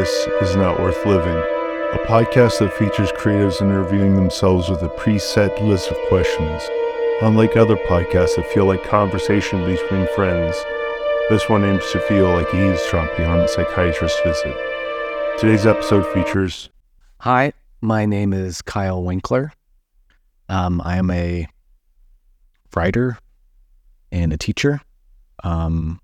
This is Not Worth Living, a podcast that features creatives interviewing themselves with a preset list of questions. Unlike other podcasts that feel like conversation between friends, this one aims to feel like eavesdropping on a psychiatrist's visit. Today's episode features Hi, my name is Kyle Winkler. Um, I am a writer and a teacher. Um,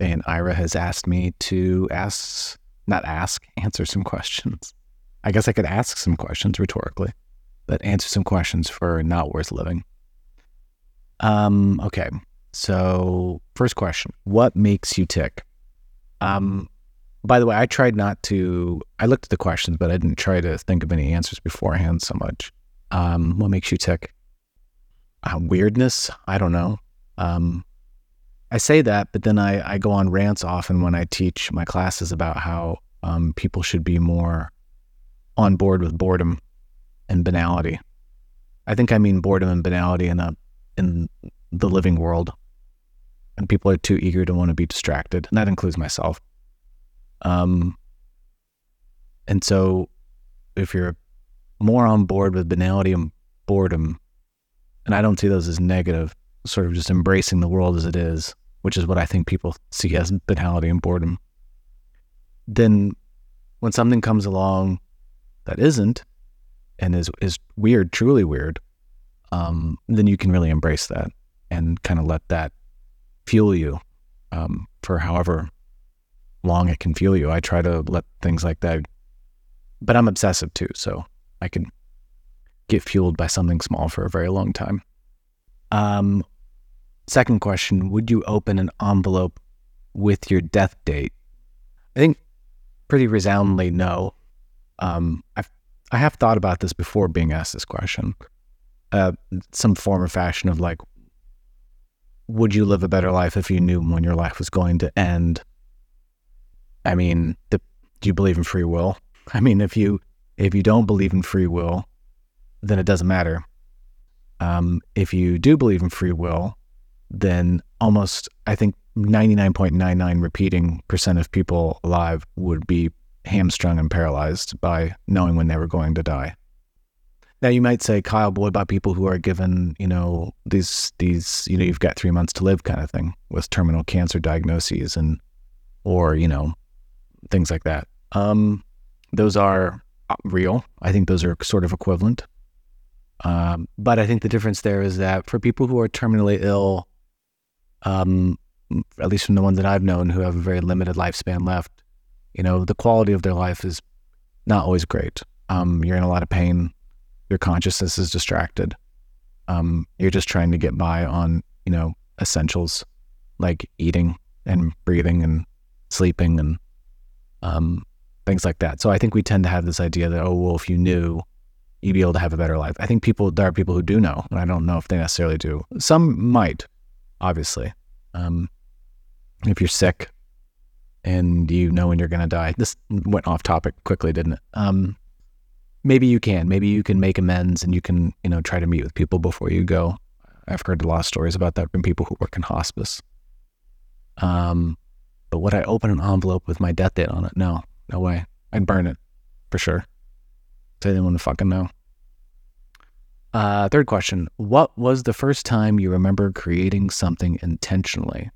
and Ira has asked me to ask, not ask, answer some questions. I guess I could ask some questions rhetorically, but answer some questions for not worth living. Um, okay. So, first question What makes you tick? Um, by the way, I tried not to, I looked at the questions, but I didn't try to think of any answers beforehand so much. Um, what makes you tick? Uh, weirdness? I don't know. Um, I say that, but then I, I go on rants often when I teach my classes about how um, people should be more on board with boredom and banality. I think I mean boredom and banality in a in the living world, and people are too eager to want to be distracted, and that includes myself. Um, and so, if you're more on board with banality and boredom, and I don't see those as negative, sort of just embracing the world as it is, which is what I think people see as banality and boredom, then when something comes along that isn't and is is weird, truly weird, um, then you can really embrace that and kind of let that fuel you um, for however long it can fuel you. I try to let things like that, but I'm obsessive too, so I can get fueled by something small for a very long time. Um, second question Would you open an envelope with your death date? I think pretty resoundingly no. Um, I've, I have thought about this before being asked this question. Uh, some form or fashion of like, would you live a better life if you knew when your life was going to end? I mean, the, do you believe in free will? I mean, if you if you don't believe in free will, then it doesn't matter. Um, if you do believe in free will, then almost I think 99.99 repeating percent of people alive would be hamstrung and paralyzed by knowing when they were going to die. Now you might say, Kyle, what about people who are given, you know, these these, you know, you've got three months to live kind of thing with terminal cancer diagnoses and or, you know, things like that. Um, those are real. I think those are sort of equivalent. Um, but I think the difference there is that for people who are terminally ill, um, at least from the ones that I've known who have a very limited lifespan left, you know, the quality of their life is not always great. Um, you're in a lot of pain. Your consciousness is distracted. Um, you're just trying to get by on, you know, essentials like eating and breathing and sleeping and um, things like that. So I think we tend to have this idea that, oh, well, if you knew, you'd be able to have a better life. I think people, there are people who do know, and I don't know if they necessarily do. Some might, obviously. Um, if you're sick and you know when you're going to die, this went off topic quickly, didn't it? Um, maybe you can. Maybe you can make amends and you can, you know, try to meet with people before you go. I've heard a lot of stories about that from people who work in hospice. Um, but would I open an envelope with my death date on it? No, no way. I'd burn it for sure. So I didn't want to fucking know. Uh, third question What was the first time you remember creating something intentionally?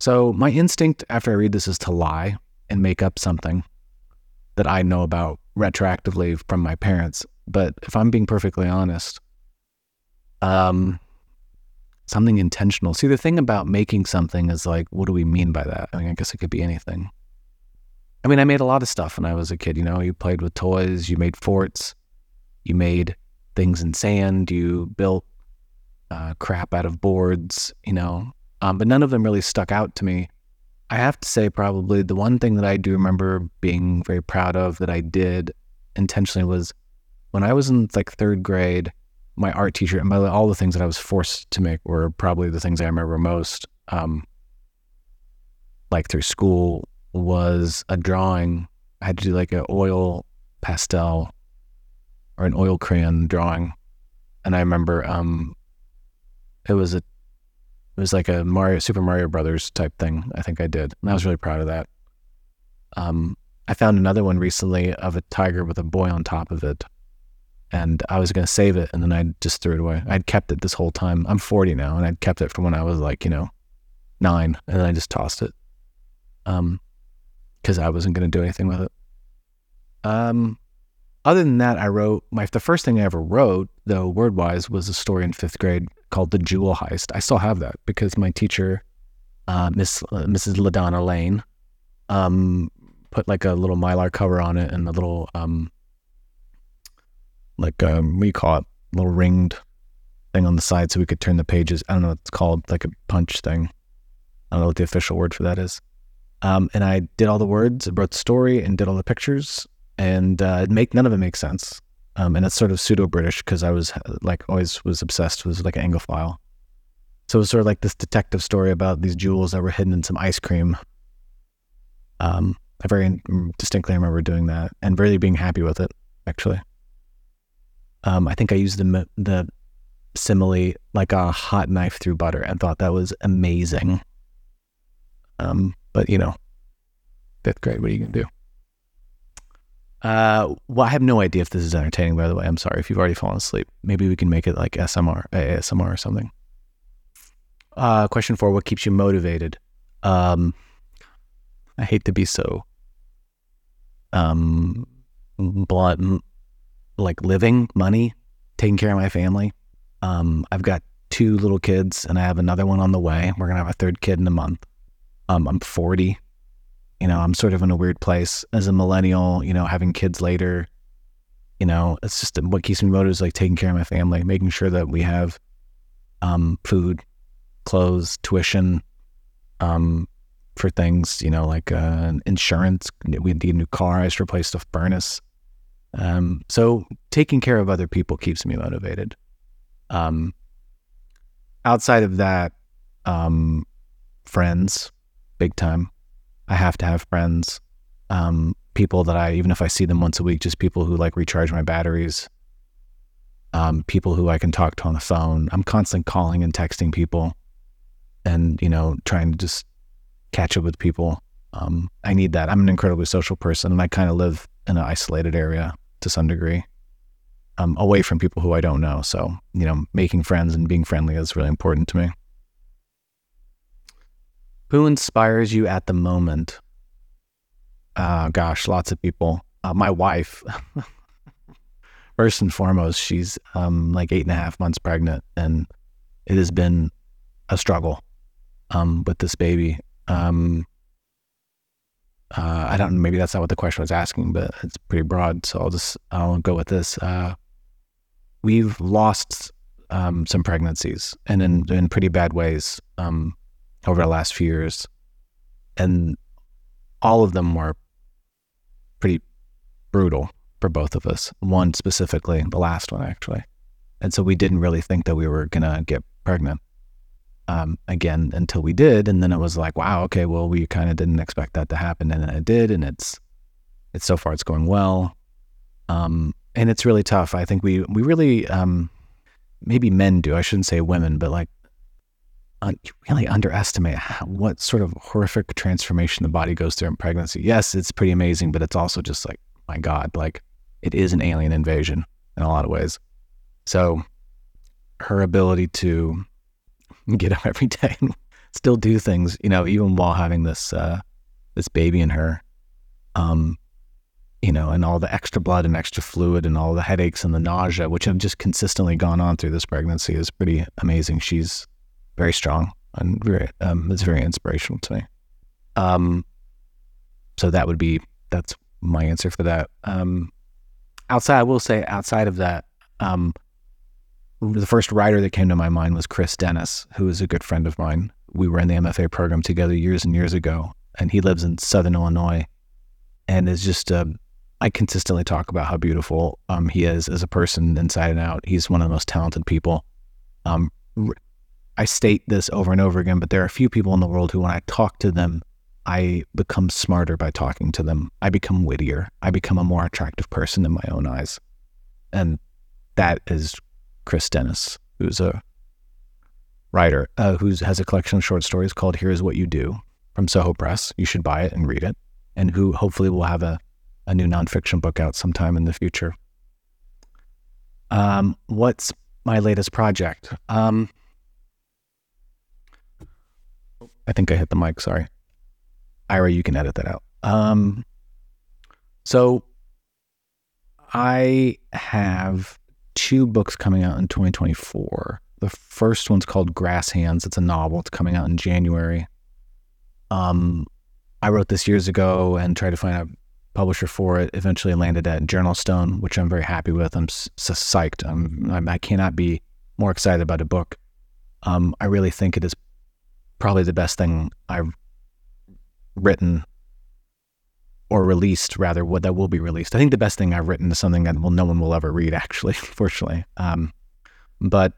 So, my instinct after I read this is to lie and make up something that I know about retroactively from my parents. But if I'm being perfectly honest, um, something intentional. See, the thing about making something is like, what do we mean by that? I mean, I guess it could be anything. I mean, I made a lot of stuff when I was a kid. You know, you played with toys, you made forts, you made things in sand, you built uh, crap out of boards, you know, um, but none of them really stuck out to me. I have to say, probably the one thing that I do remember being very proud of that I did intentionally was when I was in like third grade, my art teacher, and by the way, all the things that I was forced to make were probably the things I remember most, um, like through school, was a drawing. I had to do like an oil pastel or an oil crayon drawing. And I remember um, it was a it was like a Mario Super Mario Brothers type thing. I think I did, and I was really proud of that. Um, I found another one recently of a tiger with a boy on top of it. And I was going to save it and then I just threw it away. I'd kept it this whole time. I'm 40 now and I'd kept it from when I was like, you know, nine and then I just tossed it. Um, cause I wasn't going to do anything with it. Um, other than that, I wrote my, the first thing I ever wrote though, word wise was a story in fifth grade called The Jewel Heist. I still have that because my teacher, uh, Miss, uh, Mrs. LaDonna Lane, um, put like a little mylar cover on it and a little um like um call it? Little ringed thing on the side so we could turn the pages. I don't know what it's called, like a punch thing. I don't know what the official word for that is. Um, and I did all the words, wrote the story, and did all the pictures, and uh, make none of it makes sense. Um, and it's sort of pseudo British because I was like always was obsessed with like an Anglophile. So it was sort of like this detective story about these jewels that were hidden in some ice cream. Um, I very distinctly remember doing that and really being happy with it. Actually, um, I think I used the the simile like a hot knife through butter and thought that was amazing. Um, but you know, fifth grade, what are you gonna do? Uh, well, I have no idea if this is entertaining. By the way, I'm sorry if you've already fallen asleep. Maybe we can make it like SMR, ASMR or something. Uh, question four: What keeps you motivated? Um, I hate to be so um, blunt, like living, money, taking care of my family. Um, I've got two little kids, and I have another one on the way. We're gonna have a third kid in a month. Um, I'm 40. You know, I'm sort of in a weird place as a millennial. You know, having kids later. You know, it's just what keeps me motivated is like taking care of my family, making sure that we have um, food, clothes, tuition, um, for things, you know, like uh, insurance. We need a new car. I just replaced a furnace. Um, so taking care of other people keeps me motivated. Um, outside of that, um, friends, big time. I have to have friends. Um, people that I, even if I see them once a week, just people who like recharge my batteries. Um, people who I can talk to on the phone. I'm constantly calling and texting people and, you know, trying to just catch up with people. Um, I need that. I'm an incredibly social person, and I kind of live in an isolated area to some degree, um, away from people who I don't know. So, you know, making friends and being friendly is really important to me. Who inspires you at the moment? Uh, gosh, lots of people. Uh, my wife, first and foremost, she's um, like eight and a half months pregnant, and it has been a struggle um, with this baby. Um, uh, I don't. Maybe that's not what the question was asking, but it's pretty broad. So I'll just I'll go with this. Uh, we've lost um, some pregnancies, and in in pretty bad ways um, over the last few years, and all of them were pretty brutal for both of us. One specifically, the last one actually, and so we didn't really think that we were gonna get pregnant um, again until we did, and then it was like, wow, okay, well, we kind of didn't expect that to happen, and then it did, and it's it's so far it's going well, um, and it's really tough. I think we we really um, maybe men do. I shouldn't say women, but like un- really underestimate how, what sort of horrific transformation the body goes through in pregnancy. Yes, it's pretty amazing, but it's also just like my God, like it is an alien invasion in a lot of ways. So her ability to get up every day and still do things, you know, even while having this uh, this baby in her. Um, you know, and all the extra blood and extra fluid and all the headaches and the nausea, which have just consistently gone on through this pregnancy, is pretty amazing. She's very strong and very, um, it's very inspirational to me. Um, so that would be that's my answer for that. Um, outside, I will say, outside of that, um, the first writer that came to my mind was Chris Dennis, who is a good friend of mine. We were in the MFA program together years and years ago, and he lives in Southern Illinois, and is just. Uh, I consistently talk about how beautiful um, he is as a person, inside and out. He's one of the most talented people. Um, I state this over and over again, but there are a few people in the world who, when I talk to them, I become smarter by talking to them. I become wittier. I become a more attractive person in my own eyes. And that is Chris Dennis, who's a writer uh, who has a collection of short stories called Here's What You Do from Soho Press. You should buy it and read it. and who hopefully will have a, a new nonfiction book out sometime in the future. Um, what's my latest project? Um, I think I hit the mic. Sorry, Ira, you can edit that out. Um, so I have two books coming out in 2024. The first one's called Grasshands. It's a novel. It's coming out in January. Um, I wrote this years ago and tried to find a publisher for it. Eventually landed at Journalstone, which I'm very happy with. I'm so psyched. I'm, I'm, I cannot be more excited about a book. Um, I really think it is probably the best thing I've written or released, rather, what that will be released. I think the best thing I've written is something that no one will ever read, actually, fortunately. Um, but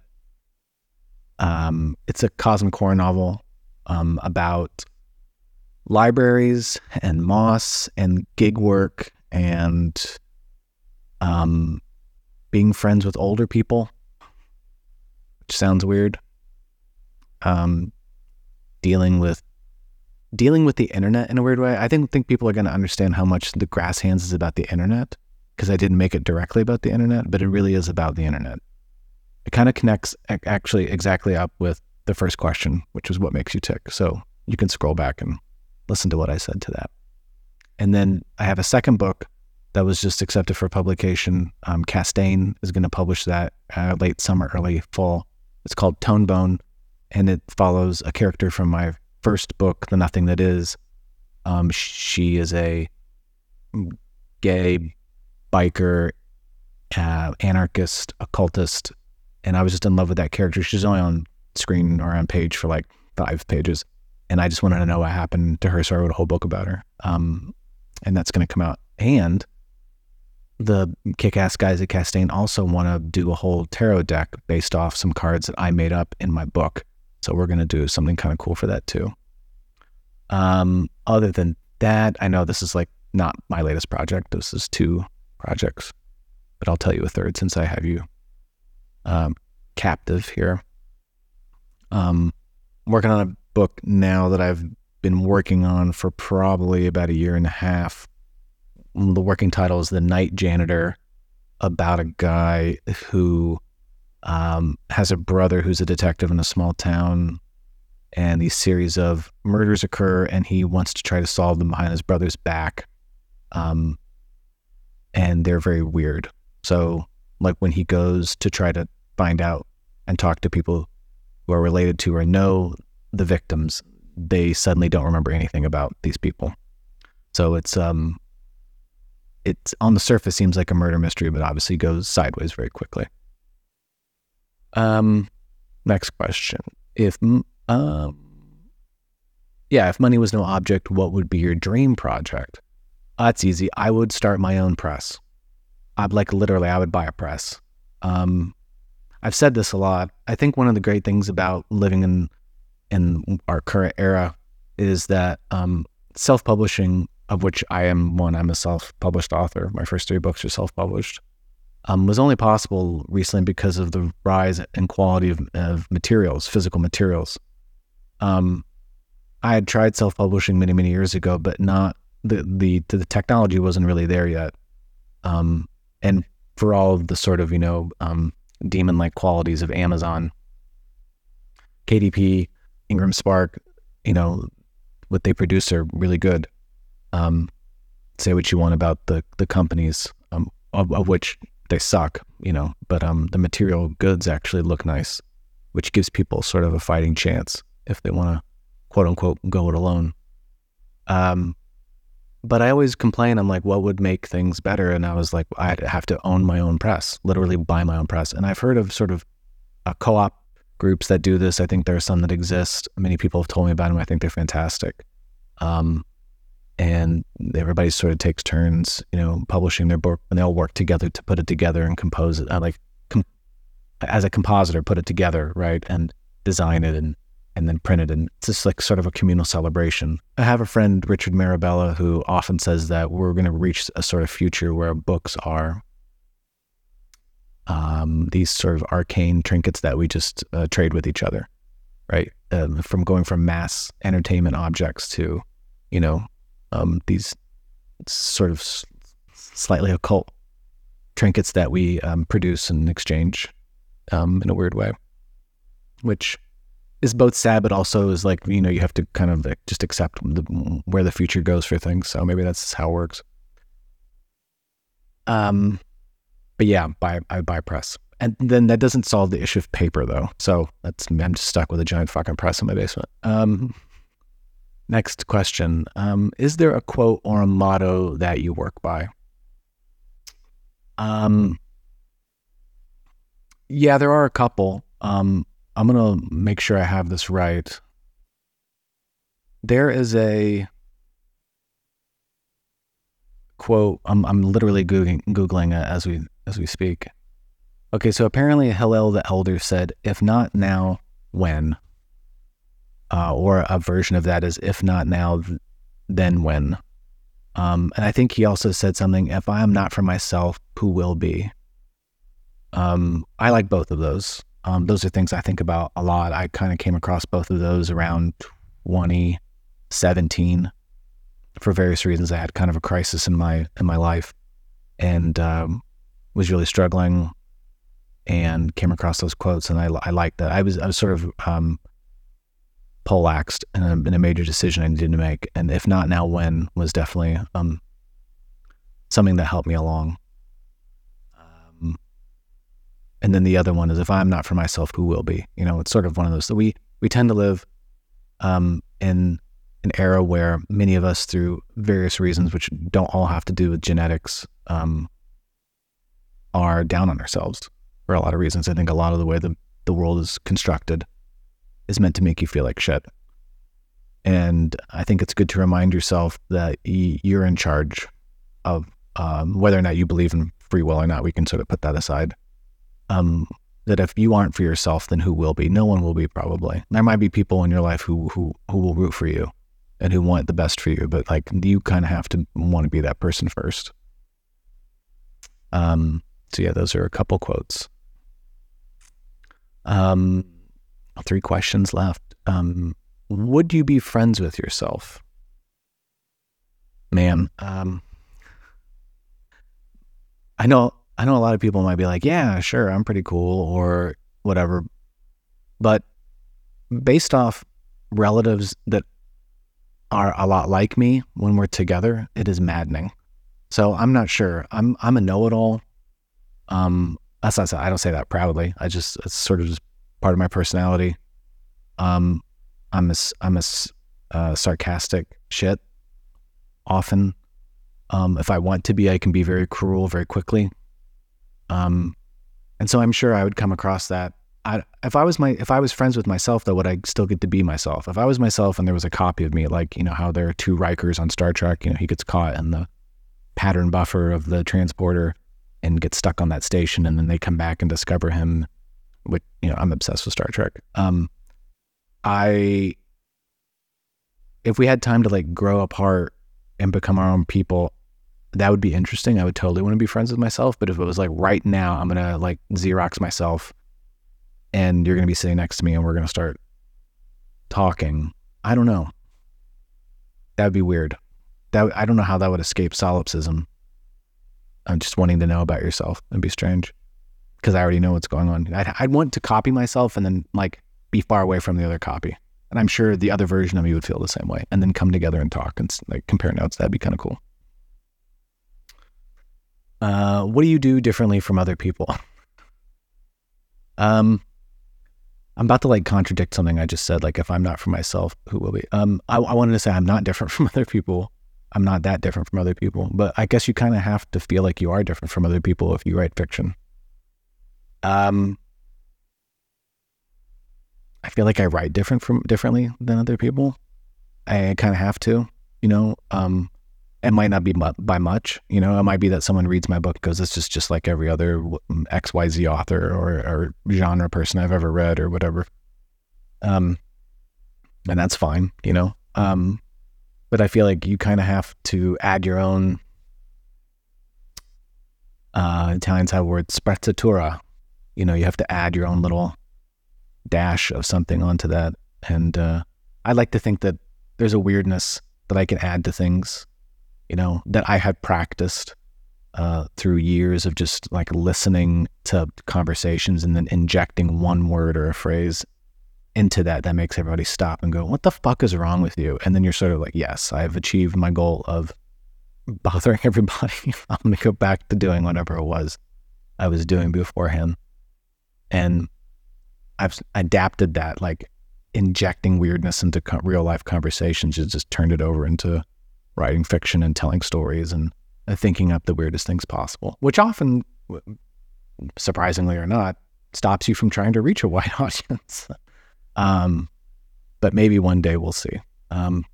um, it's a cosmic horror novel um, about libraries and moss and gig work and um, being friends with older people, which sounds weird. Um, dealing with dealing with the internet in a weird way. I didn't think people are going to understand how much the Grasshands is about the internet because I didn't make it directly about the internet, but it really is about the internet. It kind of connects actually exactly up with the first question, which is what makes you tick. So you can scroll back and listen to what I said to that. And then I have a second book that was just accepted for publication. Um, Castaigne is going to publish that uh, late summer, early fall. It's called Tonebone, and it follows a character from my first book, The Nothing That Is. Um, she is a gay biker, uh, anarchist, occultist, and I was just in love with that character. She's only on screen or on page for like five pages, and I just wanted to know what happened to her, so I wrote a whole book about her. Um, and that's going to come out. And the kick-ass guys at Castaigne also want to do a whole tarot deck based off some cards that I made up in my book. So we're going to do something kind of cool for that too. Um, other than that, I know this is like not my latest project. This is two projects, but I'll tell you a third since I have you um, captive here. Um, working on a book now that I've been working on for probably about a year and a half. The working title is The Night Janitor, about a guy who um, has a brother who's a detective in a small town, and these series of murders occur, and he wants to try to solve them behind his brother's back. Um, and they're very weird. So, like when he goes to try to find out and talk to people who are related to or know the victims, they suddenly don't remember anything about these people. So it's um, it's on the surface seems like a murder mystery, but obviously goes sideways very quickly. Um, next question: If um, yeah, if money was no object, what would be your dream project? That's easy. I would start my own press. I'd like literally, I would buy a press. Um, I've said this a lot. I think one of the great things about living in in our current era is that um, self-publishing, of which I am one, I'm a self-published author. My first three books are self-published um, was only possible recently because of the rise in quality of, of materials, physical materials. Um, I had tried self-publishing many, many years ago, but not the the the technology wasn't really there yet. Um, and for all of the sort of you know um, demon-like qualities of Amazon, KDP, Ingram Spark, you know, what they produce are really good. Um, say what you want about the the companies, um, of, of which they suck, you know, but um, the material goods actually look nice, which gives people sort of a fighting chance if they want to, quote unquote, go it alone. Um, but I always complain. I'm like, what would make things better? And I was like, I'd have to own my own press, literally buy my own press. And I've heard of sort of a co-op groups that do this. I think there are some that exist. Many people have told me about them. I think they're fantastic. Um, and everybody sort of takes turns, you know, publishing their book, and they all work together to put it together and compose it. I like com- as a compositor, put it together, right, and design it and and then print it, and it's just like sort of a communal celebration. I have a friend, Richard Marabella, who often says that we're going to reach a sort of future where books are um, these sort of arcane trinkets that we just uh, trade with each other, right? Um, from going from mass entertainment objects to, you know, um, these sort of s- slightly occult trinkets that we um, produce and exchange um, in a weird way, which is both sad, but also is like, you know, you have to kind of like, just accept the, where the future goes for things. So maybe that's how it works. Um, but yeah, buy, I buy press. And then that doesn't solve the issue of paper though. So that's, I'm just stuck with a giant fucking press in my basement. Um, next question. Um, is there a quote or a motto that you work by? Um, yeah, there are a couple. Um, I'm gonna make sure I have this right. There is a quote. I'm I'm literally googling googling it as we as we speak. Okay, so apparently Hillel the Elder said, "If not now, when?" Uh, or a version of that is, "If not now, then when?" Um, and I think he also said something, "If I am not for myself, who will be?" Um, I like both of those. Um, those are things I think about a lot. I kind of came across both of those around 2017 for various reasons. I had kind of a crisis in my in my life, and um, was really struggling, and came across those quotes, and I I liked that. I was I was sort of um, poleaxed in a, in a major decision I needed to make, and if not now, when was definitely um, something that helped me along. Um, and then the other one is if I'm not for myself, who will be? You know, it's sort of one of those. So we we tend to live um, in an era where many of us, through various reasons, which don't all have to do with genetics, um, are down on ourselves for a lot of reasons. I think a lot of the way the the world is constructed is meant to make you feel like shit. And I think it's good to remind yourself that you're in charge of um, whether or not you believe in free will or not. We can sort of put that aside um, that if you aren't for yourself, then who will be? No one will be probably. There might be people in your life who who who will root for you and who want the best for you, but like you kind of have to want to be that person first. Um, so yeah, those are a couple quotes. Um, three questions left. Um, would you be friends with yourself? Man, um, I know I know a lot of people might be like, yeah, sure, I'm pretty cool or whatever. But based off relatives that are a lot like me when we're together, it is maddening. So I'm not sure. I'm I'm a know-it-all. Um, that's not, I don't say that proudly. I just it's sort of just part of my personality. Um, I'm a I'm a uh, sarcastic shit. Often, um, if I want to be, I can be very cruel very quickly. Um, and so I'm sure I would come across that. I, if I was my, if I was friends with myself, though, would I still get to be myself? If I was myself and there was a copy of me, like you know how there are two Rikers on Star Trek, you know he gets caught in the pattern buffer of the transporter and gets stuck on that station, and then they come back and discover him. Which you know I'm obsessed with Star Trek. Um, I, if we had time to like grow apart and become our own people, that would be interesting. I would totally want to be friends with myself. But if it was like right now, I'm gonna like Xerox myself, and you're gonna be sitting next to me, and we're gonna start talking. I don't know. That would be weird. That I don't know how that would escape solipsism. I'm just wanting to know about yourself and be strange because I already know what's going on. I'd, I'd want to copy myself and then like be far away from the other copy. And I'm sure the other version of me would feel the same way and then come together and talk and like compare notes. That'd be kind of cool. Uh, what do you do differently from other people? um, I'm about to like contradict something I just said. Like, if I'm not for myself, who will be? Um, I, I wanted to say I'm not different from other people. I'm not that different from other people, but I guess you kind of have to feel like you are different from other people if you write fiction. Um, I feel like I write different from differently than other people. I kind of have to, you know. Um, it might not be mu- by much, you know. It might be that someone reads my book because "This is just like every other X Y Z author or, or genre person I've ever read or whatever." Um, and that's fine, you know. Um, but I feel like you kind of have to add your own. Uh, Italians have word sprezzatura. You know, you have to add your own little dash of something onto that. And uh, I like to think that there's a weirdness that I can add to things you know, that I had practiced uh, through years of just like listening to conversations and then injecting one word or a phrase into that that makes everybody stop and go, What the fuck is wrong with you? And then you're sort of like, Yes, I've achieved my goal of bothering everybody. I'm going to go back to doing whatever it was I was doing beforehand. And I've adapted that, like injecting weirdness into co- real life conversations, just, just turned it over into writing fiction and telling stories and uh, thinking up the weirdest things possible, which often, surprisingly or not, stops you from trying to reach a wide audience. um, but maybe one day we'll see. Um,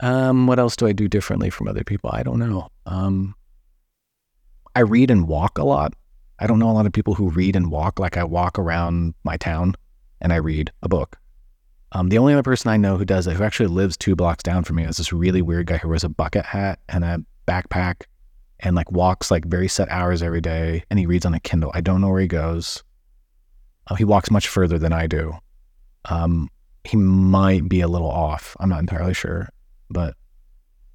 um, what else do I do differently from other people? I don't know. Um, I read and walk a lot. I don't know a lot of people who read and walk. Like I walk around my town and I read a book. Um, the only other person I know who does it, who actually lives two blocks down from me, is this really weird guy who wears a bucket hat and a backpack and like walks like very set hours every day and he reads on a Kindle. I don't know where he goes. Uh, he walks much further than I do. Um, he might be a little off. I'm not entirely sure, but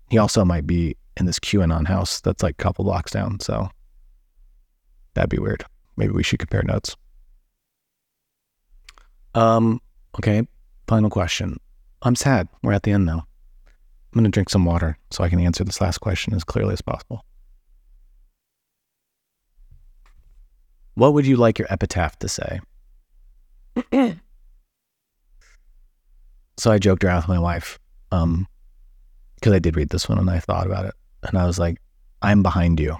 he also might be in this QAnon house that's like a couple blocks down. So that'd be weird. Maybe we should compare notes. Um, okay. Final question. I'm sad. We're at the end now. I'm going to drink some water so I can answer this last question as clearly as possible. What would you like your epitaph to say? so I joked around with my wife because um, I did read this one and I thought about it. And I was like, I'm behind you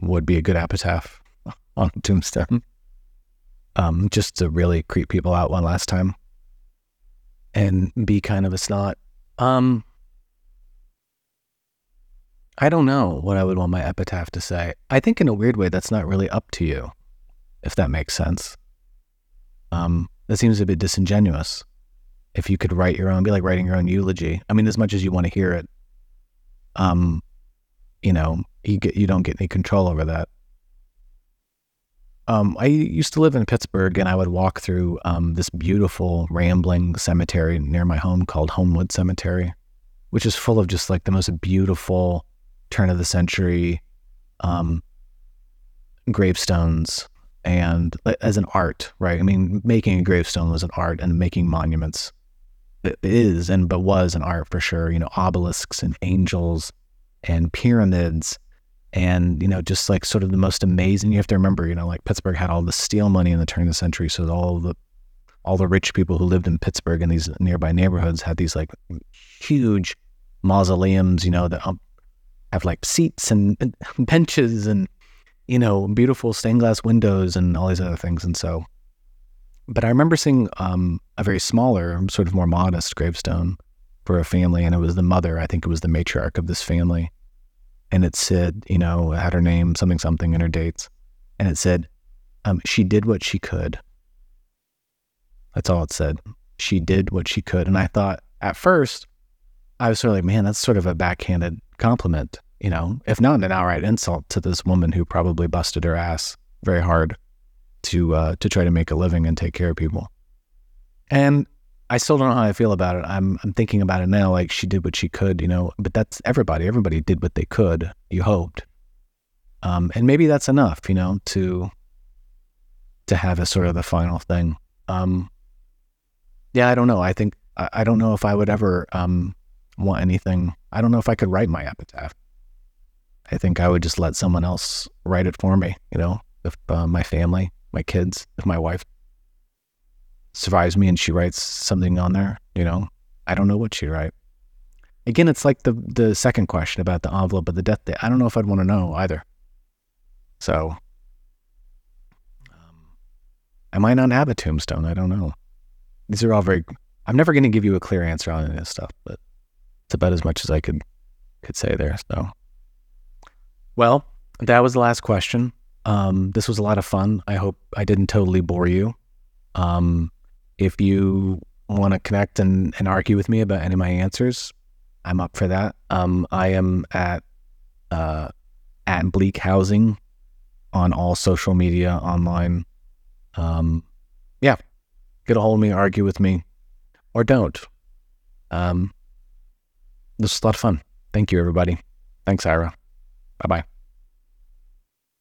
would be a good epitaph on tombstone. Um, just to really creep people out one last time and be kind of a snot. Um, I don't know what I would want my epitaph to say. I think in a weird way, that's not really up to you, if that makes sense. Um, that seems a bit disingenuous. If you could write your own, be like writing your own eulogy. I mean, as much as you want to hear it, um, you know, you get you don't get any control over that. Um, I used to live in Pittsburgh, and I would walk through um, this beautiful, rambling cemetery near my home called Homewood Cemetery, which is full of just like the most beautiful turn of the century um, gravestones and as an art, right? I mean, making a gravestone was an art, and making monuments it is and but was an art for sure. You know, obelisks and angels and pyramids and you know just like sort of the most amazing you have to remember you know like pittsburgh had all the steel money in the turn of the century so all the all the rich people who lived in pittsburgh and these nearby neighborhoods had these like huge mausoleums you know that um, have like seats and benches and you know beautiful stained glass windows and all these other things. And so but i remember seeing um, a very smaller sort of more modest gravestone for a family and it was the mother. I think it was the matriarch of this family and it said, you know, had her name, something, something, and her dates. And it said, um, she did what she could. That's all it said. She did what she could. And I thought at first, I was sort of like, man, that's sort of a backhanded compliment, you know, if not an outright insult to this woman who probably busted her ass very hard to uh, to try to make a living and take care of people. And I still don't know how I feel about it. I'm I'm thinking about it now, like she did what she could, you know. But that's everybody. Everybody did what they could. You hoped, um, and maybe that's enough, you know, to to have as sort of the final thing. Um, yeah, I don't know. I think I, I don't know if I would ever um, want anything. I don't know if I could write my epitaph. I think I would just let someone else write it for me. You know, if uh, my family, my kids, if my wife survives me and she writes something on there, you know, I don't know what she'd write. Again, it's like the the second question about the envelope of the death date. I don't know if I'd want to know either. So, um, I might not have a tombstone. I don't know. These are all very. I'm never going to give you a clear answer on any of this stuff, but it's about as much as I could could say there. So, well, that was the last question. Um, this was a lot of fun. I hope I didn't totally bore you. Um, if you want to connect and, and argue with me about any of my answers, I'm up for that. Um, I am at uh, at Bleak Housing on all social media online. Um, yeah, get a hold of me, argue with me, or don't. Um, this is a lot of fun. Thank you, everybody. Thanks, Ira. Bye bye.